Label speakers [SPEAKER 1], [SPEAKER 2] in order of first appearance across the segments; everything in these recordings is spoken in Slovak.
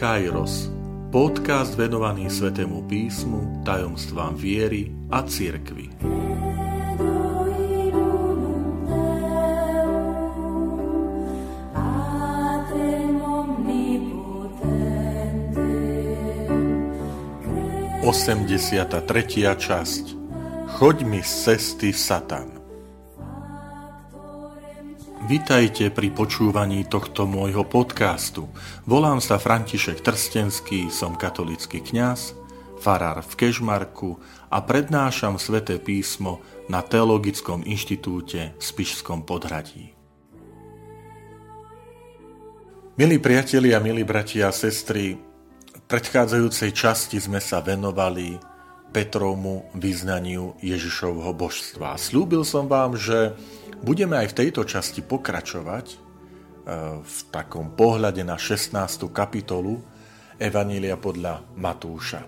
[SPEAKER 1] Kairos, podcast venovaný Svetému písmu, tajomstvám viery a cirkvi. Osemdesiata tretia časť. Choď mi z cesty Satan Vitajte pri počúvaní tohto môjho podcastu. Volám sa František Trstenský, som katolický kňaz, farár v Kežmarku a prednášam sväté písmo na Teologickom inštitúte v Spišskom podhradí. Milí priatelia, milí bratia a sestry, v predchádzajúcej časti sme sa venovali Petrovmu vyznaniu Ježišovho božstva. Slúbil som vám, že Budeme aj v tejto časti pokračovať e, v takom pohľade na 16. kapitolu Evanília podľa Matúša.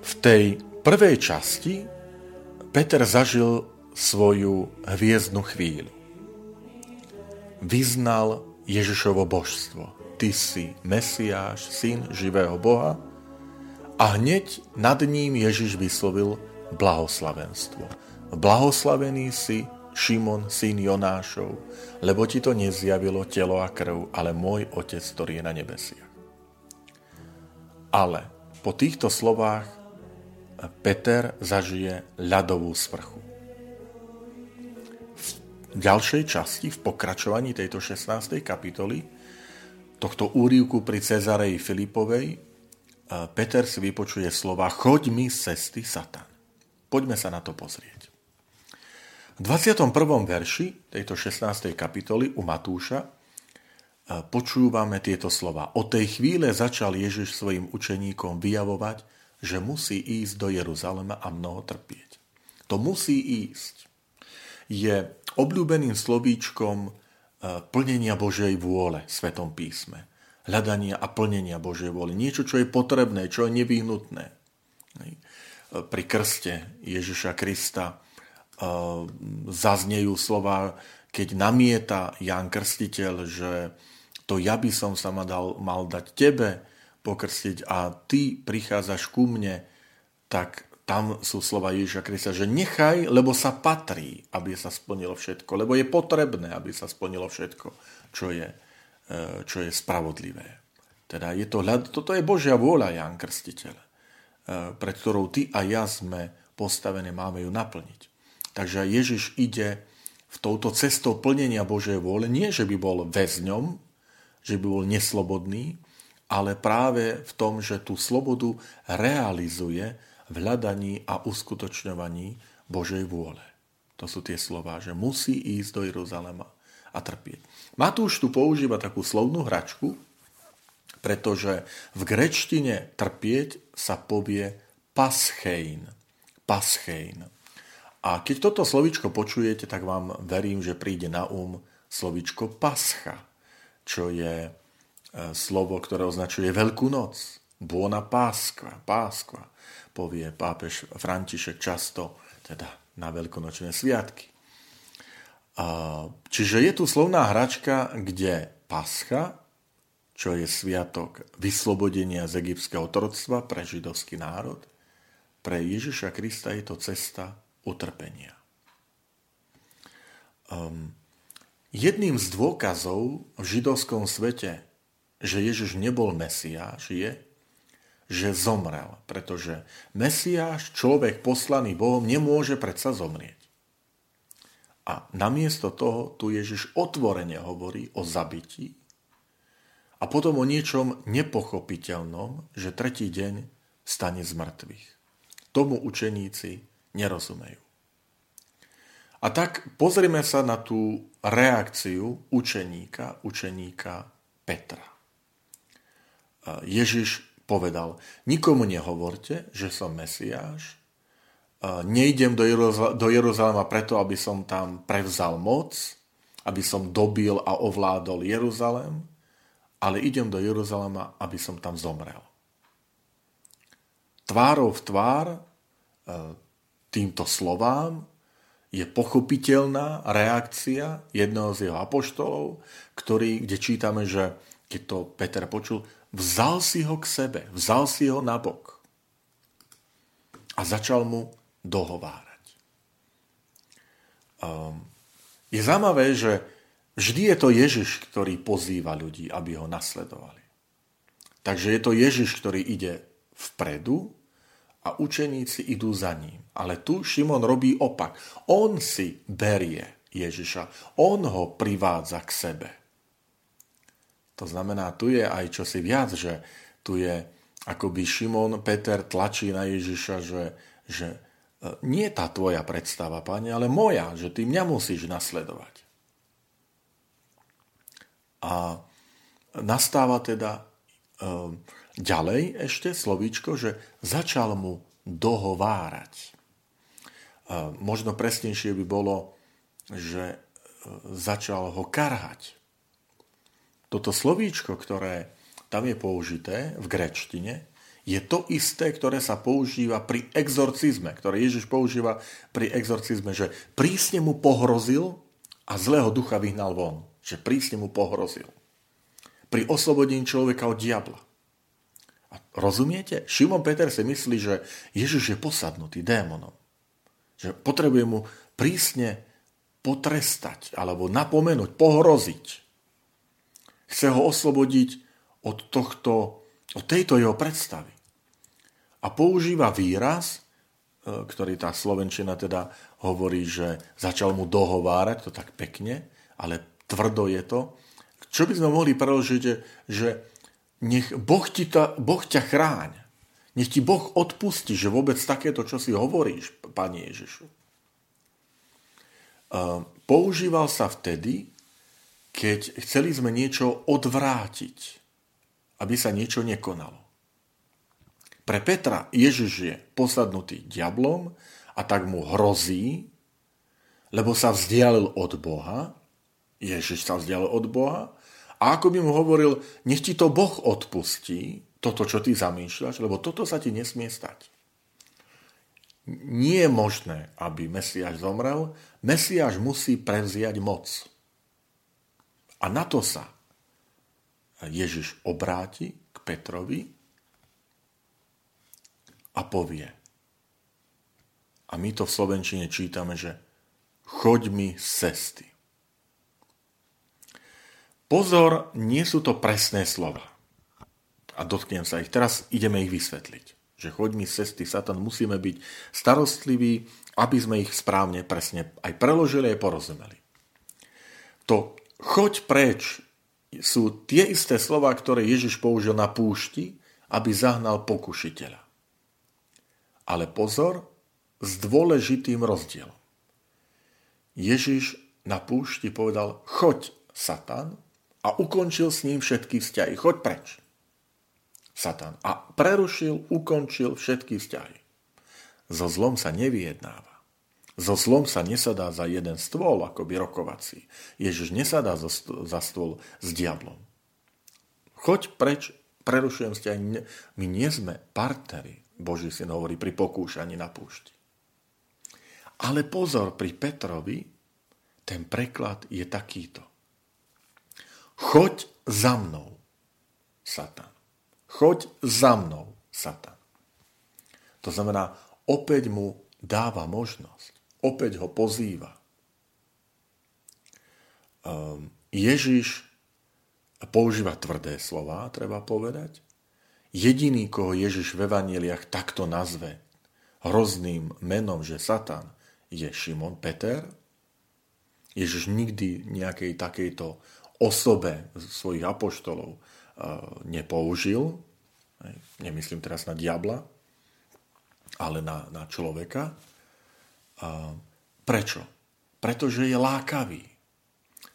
[SPEAKER 1] V tej prvej časti Peter zažil svoju hviezdnu chvíľu. Vyznal Ježišovo božstvo. Ty si Mesiáš, syn živého Boha a hneď nad ním Ježiš vyslovil blahoslavenstvo Blahoslavený si, Šimon, syn Jonášov, lebo ti to nezjavilo telo a krv, ale môj Otec, ktorý je na nebesiach. Ale po týchto slovách Peter zažije ľadovú sprchu. V ďalšej časti, v pokračovaní tejto 16. kapitoly, tohto úrivku pri Cezareji Filipovej, Peter si vypočuje slova Choď mi z cesty Satan. Poďme sa na to pozrieť. V 21. verši tejto 16. kapitoly u Matúša e, počúvame tieto slova. O tej chvíle začal Ježiš svojim učeníkom vyjavovať, že musí ísť do Jeruzalema a mnoho trpieť. To musí ísť. Je obľúbeným slovíčkom e, plnenia Božej vôle v Svetom písme. Hľadania a plnenia Božej vôle. Niečo, čo je potrebné, čo je nevyhnutné. E, pri krste Ježiša Krista zaznejú slova, keď namieta Jan Krstiteľ, že to ja by som sa ma dal, mal dať tebe pokrstiť a ty prichádzaš ku mne, tak tam sú slova Ježiša Krista, že nechaj, lebo sa patrí, aby sa splnilo všetko, lebo je potrebné, aby sa splnilo všetko, čo je, e, čo je spravodlivé. Teda je to, toto je Božia vôľa, Jan Krstiteľ, e, pred ktorou ty a ja sme postavené, máme ju naplniť. Takže Ježiš ide v touto cestou plnenia Božej vôle, nie že by bol väzňom, že by bol neslobodný, ale práve v tom, že tú slobodu realizuje v hľadaní a uskutočňovaní Božej vôle. To sú tie slova, že musí ísť do Jeruzalema a trpieť. Matúš tu používa takú slovnú hračku, pretože v grečtine trpieť sa povie paschein. Paschein. A keď toto slovičko počujete, tak vám verím, že príde na um slovičko pascha, čo je e, slovo, ktoré označuje Veľkú noc. Buona páskva, páskva, povie pápež František často, teda na veľkonočné sviatky. Čiže je tu slovná hračka, kde pascha, čo je sviatok vyslobodenia z egyptského otroctva pre židovský národ, pre Ježiša Krista je to cesta utrpenia. Um, jedným z dôkazov v židovskom svete, že Ježiš nebol Mesiáš, je, že zomrel. Pretože Mesiáš, človek poslaný Bohom, nemôže predsa zomrieť. A namiesto toho tu Ježiš otvorene hovorí o zabití a potom o niečom nepochopiteľnom, že tretí deň stane z mŕtvych. Tomu učeníci nerozumejú. A tak pozrime sa na tú reakciu učeníka, učeníka Petra. Ježiš povedal, nikomu nehovorte, že som Mesiáš, nejdem do, Jeruzal- do Jeruzalema preto, aby som tam prevzal moc, aby som dobil a ovládol Jeruzalem, ale idem do Jeruzalema, aby som tam zomrel. Tvárov v tvár týmto slovám je pochopiteľná reakcia jedného z jeho apoštolov, ktorý, kde čítame, že keď to Peter počul, vzal si ho k sebe, vzal si ho na bok a začal mu dohovárať. Um, je zaujímavé, že vždy je to Ježiš, ktorý pozýva ľudí, aby ho nasledovali. Takže je to Ježiš, ktorý ide vpredu a učeníci idú za ním. Ale tu Šimon robí opak. On si berie Ježiša. On ho privádza k sebe. To znamená, tu je aj čosi viac, že tu je akoby Šimon Peter tlačí na Ježiša, že, že e, nie tá tvoja predstava, pane, ale moja, že ty mňa musíš nasledovať. A nastáva teda um, ďalej ešte slovíčko, že začal mu dohovárať. Možno presnejšie by bolo, že e, začal ho karhať. Toto slovíčko, ktoré tam je použité v grečtine, je to isté, ktoré sa používa pri exorcizme, ktoré Ježiš používa pri exorcizme, že prísne mu pohrozil a zlého ducha vyhnal von. Že prísne mu pohrozil. Pri oslobodení človeka od diabla. A rozumiete? Šimon Peter si myslí, že Ježiš je posadnutý démonom. Že potrebuje mu prísne potrestať, alebo napomenúť, pohroziť. Chce ho oslobodiť od, tohto, od tejto jeho predstavy. A používa výraz, e, ktorý tá Slovenčina teda hovorí, že začal mu dohovárať, to tak pekne, ale tvrdo je to. Čo by sme mohli preložiť, že nech Boh, ti ta, boh ťa chráň. Nech ti Boh odpustí, že vôbec takéto, čo si hovoríš, Pane Ježišu. Používal sa vtedy, keď chceli sme niečo odvrátiť, aby sa niečo nekonalo. Pre Petra Ježiš je posadnutý diablom a tak mu hrozí, lebo sa vzdialil od Boha. Ježiš sa vzdialil od Boha a ako by mu hovoril, nech ti to Boh odpustí, toto, čo ty zamýšľaš, lebo toto sa ti nesmie stať. Nie je možné, aby Mesiáš zomrel. Mesiáš musí prevziať moc. A na to sa Ježiš obráti k Petrovi a povie. A my to v Slovenčine čítame, že choď mi z cesty. Pozor, nie sú to presné slova. A dotknem sa ich. Teraz ideme ich vysvetliť. Že choď mi cesty, Satan, musíme byť starostliví, aby sme ich správne, presne aj preložili, aj porozumeli. To choď preč sú tie isté slova, ktoré Ježiš použil na púšti, aby zahnal pokušiteľa. Ale pozor, s dôležitým rozdielom. Ježiš na púšti povedal, choď, Satan, a ukončil s ním všetky vzťahy. Choď preč. Satan. A prerušil, ukončil všetky vzťahy. So zlom sa nevyjednáva. So zlom sa nesadá za jeden stôl, ako by rokovací. Ježiš nesadá za stôl s diablom. Choď preč, prerušujem vzťahy. My nie sme partneri, Boží syn hovorí, pri pokúšaní na púšti. Ale pozor, pri Petrovi ten preklad je takýto. Choď za mnou, Satan. Choď za mnou, Satan. To znamená, opäť mu dáva možnosť. Opäť ho pozýva. Um, Ježiš používa tvrdé slova, treba povedať. Jediný, koho Ježiš v evaneliách takto nazve hrozným menom, že Satan, je Šimon Peter. Ježiš nikdy nejakej takejto osobe svojich apoštolov eh, nepoužil, nemyslím teraz na diabla, ale na, na človeka. Prečo? Pretože je lákavý.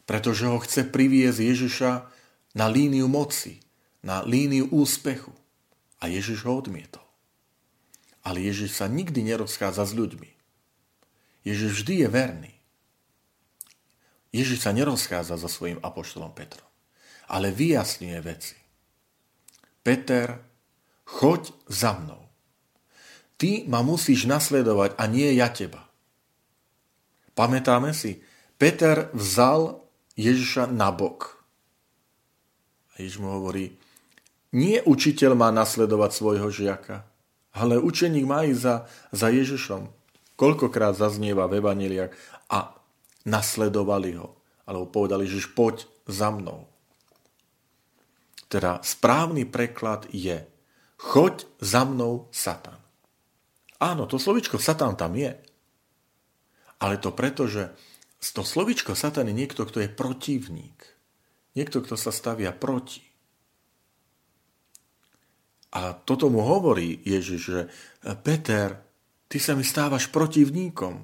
[SPEAKER 1] Pretože ho chce priviesť Ježiša na líniu moci, na líniu úspechu. A Ježiš ho odmietol. Ale Ježiš sa nikdy nerozchádza s ľuďmi. Ježiš vždy je verný. Ježiš sa nerozchádza so svojím apoštolom Petrom, ale vyjasňuje veci. Peter, choď za mnou. Ty ma musíš nasledovať a nie ja teba. Pamätáme si, Peter vzal Ježiša na bok. A Ježiš mu hovorí, nie učiteľ má nasledovať svojho žiaka, ale učeník má ísť za, za Ježišom. Koľkokrát zaznieva v evaneliách a nasledovali ho. Alebo povedali, že poď za mnou. Teda správny preklad je choď za mnou Satan. Áno, to slovičko Satan tam je. Ale to preto, že to slovičko Satan je niekto, kto je protivník. Niekto, kto sa stavia proti. A toto mu hovorí Ježiš, že Peter, ty sa mi stávaš protivníkom.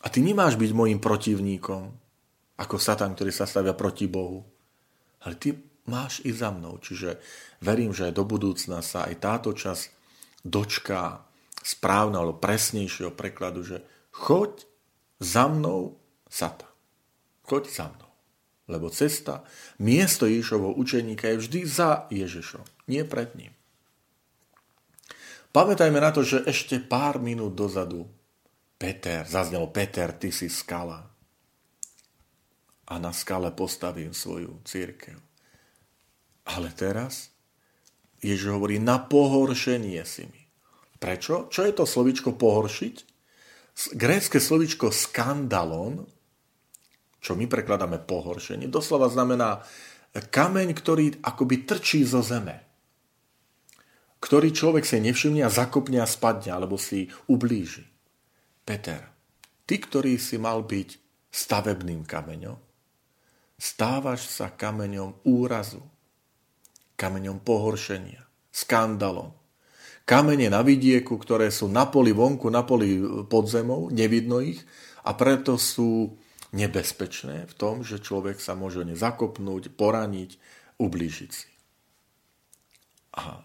[SPEAKER 1] A ty nemáš byť môjim protivníkom, ako Satan, ktorý sa stavia proti Bohu. Ale ty máš i za mnou. Čiže verím, že aj do budúcna sa aj táto časť dočká správneho alebo presnejšieho prekladu, že choď za mnou Sata. Choď za mnou. Lebo cesta, miesto Ježišovho učeníka je vždy za Ježišom, nie pred ním. Pamätajme na to, že ešte pár minút dozadu Peter, zaznelo Peter, ty si skala. A na skale postavím svoju církev. Ale teraz Ježiš hovorí, na pohoršenie si mi. Prečo? Čo je to slovičko pohoršiť? Grécké slovičko skandalon čo my prekladáme pohoršenie, doslova znamená kameň, ktorý akoby trčí zo zeme. Ktorý človek si nevšimne a zakopne a spadne, alebo si ublíži. Peter, ty, ktorý si mal byť stavebným kameňom, stávaš sa kameňom úrazu, kameňom pohoršenia, skandalom. Kamene na vidieku, ktoré sú na poli vonku, na poli pod zemou, nevidno ich a preto sú nebezpečné v tom, že človek sa môže nezakopnúť, poraniť, ublížiť si. A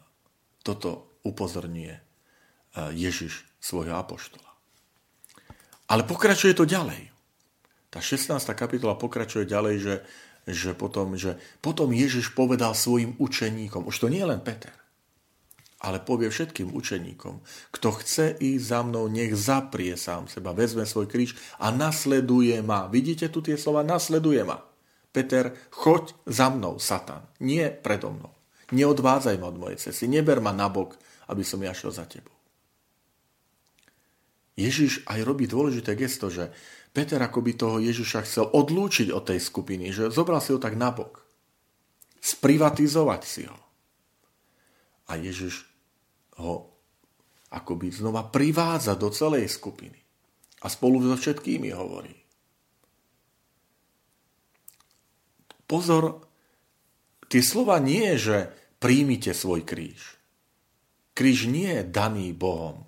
[SPEAKER 1] toto upozorňuje e, Ježiš svojho apoštola. Ale pokračuje to ďalej. Tá 16. kapitola pokračuje ďalej, že, že, potom, že potom Ježiš povedal svojim učeníkom, už to nie je len Peter, ale povie všetkým učeníkom, kto chce ísť za mnou, nech zaprie sám seba, vezme svoj kríž a nasleduje ma. Vidíte tu tie slova? Nasleduje ma. Peter, choď za mnou, Satan, nie predo mnou. Neodvádzaj ma od mojej cesty, neber ma nabok, aby som ja šiel za tebou. Ježiš aj robí dôležité gesto, že Peter akoby toho Ježiša chcel odlúčiť od tej skupiny, že zobral si ho tak nabok. Sprivatizovať si ho. A Ježiš ho akoby znova privádza do celej skupiny. A spolu so všetkými hovorí. Pozor, tie slova nie je, že príjmite svoj kríž. Kríž nie je daný Bohom.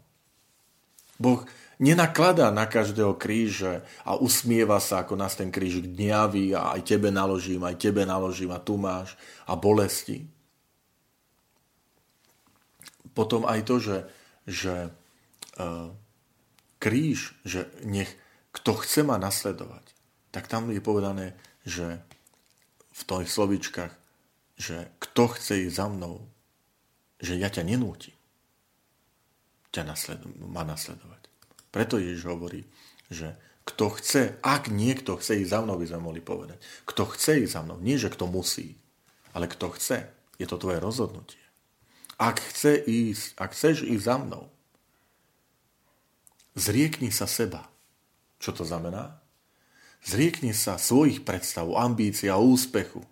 [SPEAKER 1] Boh nenakladá na každého kríže a usmieva sa, ako nás ten kríž dňaví a aj tebe naložím, aj tebe naložím a tu máš a bolesti. Potom aj to, že, že uh, kríž, že nech kto chce ma nasledovať, tak tam je povedané, že v tých slovičkách, že kto chce ísť za mnou, že ja ťa nenútim ťa nasledu- ma nasledovať. Preto Ježiš hovorí, že kto chce, ak niekto chce ísť za mnou, by sme mohli povedať. Kto chce ísť za mnou, nie že kto musí, ale kto chce, je to tvoje rozhodnutie. Ak, chce ísť, ak chceš ísť za mnou, zriekni sa seba. Čo to znamená? Zriekni sa svojich predstav, ambícií a úspechu.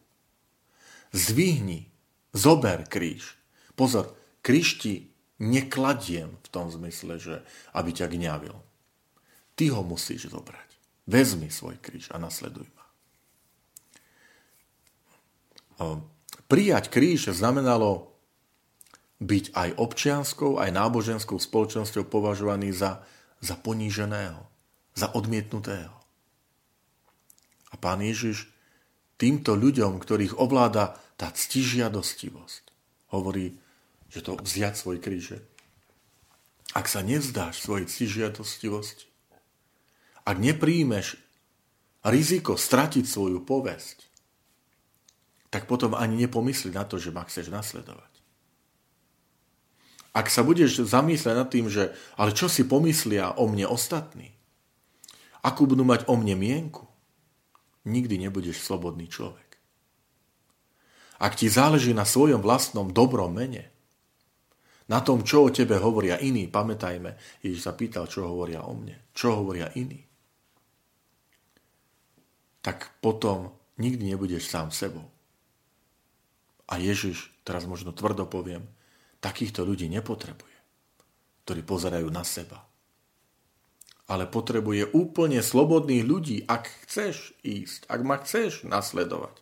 [SPEAKER 1] Zdvihni, zober kríž. Pozor, kríž ti nekladiem v tom zmysle, že aby ťa gňavil. Ty ho musíš zobrať. Vezmi svoj kríž a nasleduj ma. Prijať kríž znamenalo byť aj občianskou, aj náboženskou spoločnosťou považovaný za, za poníženého, za odmietnutého. A pán Ježiš týmto ľuďom, ktorých ovláda tá ctižiadostivosť, hovorí, že to vziať svoj kríže. Ak sa nevzdáš svojej ctižiadostivosti, ak nepríjmeš riziko stratiť svoju povesť, tak potom ani nepomysli na to, že ma chceš nasledovať. Ak sa budeš zamýšľať nad tým, že ale čo si pomyslia o mne ostatní, akú budú mať o mne mienku, nikdy nebudeš slobodný človek. Ak ti záleží na svojom vlastnom dobrom mene, na tom, čo o tebe hovoria iní, pamätajme, Ježiš sa pýtal, čo hovoria o mne, čo hovoria iní. Tak potom nikdy nebudeš sám sebou. A Ježiš, teraz možno tvrdo poviem, takýchto ľudí nepotrebuje, ktorí pozerajú na seba. Ale potrebuje úplne slobodných ľudí, ak chceš ísť, ak ma chceš nasledovať.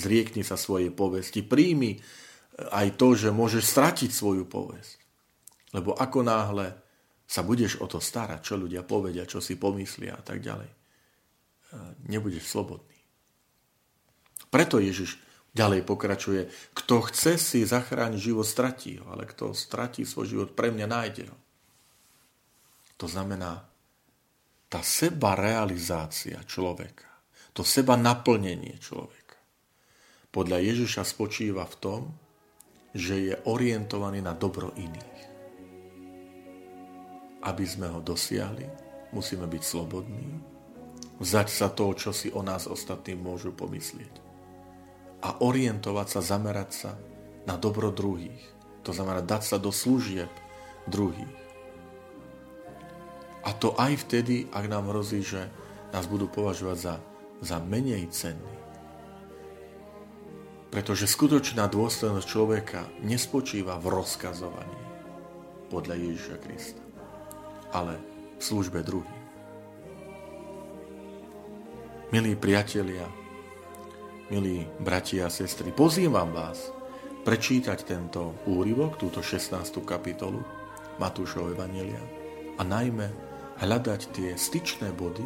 [SPEAKER 1] Zriekni sa svojej povesti, príjmi aj to, že môžeš stratiť svoju povesť. Lebo ako náhle sa budeš o to starať, čo ľudia povedia, čo si pomyslia a tak ďalej, e, nebudeš slobodný. Preto Ježiš ďalej pokračuje, kto chce si zachrániť život, stratí ho, ale kto stratí svoj život, pre mňa nájde ho. To znamená, tá seba realizácia človeka, to seba naplnenie človeka, podľa Ježiša spočíva v tom, že je orientovaný na dobro iných. Aby sme ho dosiahli, musíme byť slobodní, vzať sa toho, čo si o nás ostatní môžu pomyslieť a orientovať sa, zamerať sa na dobro druhých. To znamená dať sa do služieb druhých. A to aj vtedy, ak nám hrozí, že nás budú považovať za, za menej cenný pretože skutočná dôstojnosť človeka nespočíva v rozkazovaní podľa Ježiša Krista, ale v službe druhým. Milí priatelia, milí bratia a sestry, pozývam vás prečítať tento úryvok, túto 16. kapitolu Matúšov Evangelia a najmä hľadať tie styčné body,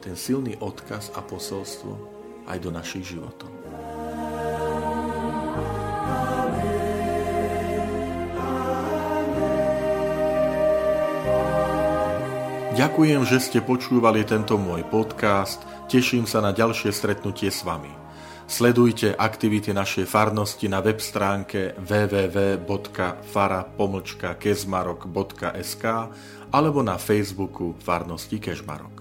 [SPEAKER 1] ten silný odkaz a posolstvo aj do našich životov. Ďakujem, že ste počúvali tento môj podcast. Teším sa na ďalšie stretnutie s vami. Sledujte aktivity našej farnosti na web stránke www.fara.kezmarok.sk alebo na Facebooku Farnosti Kežmarok.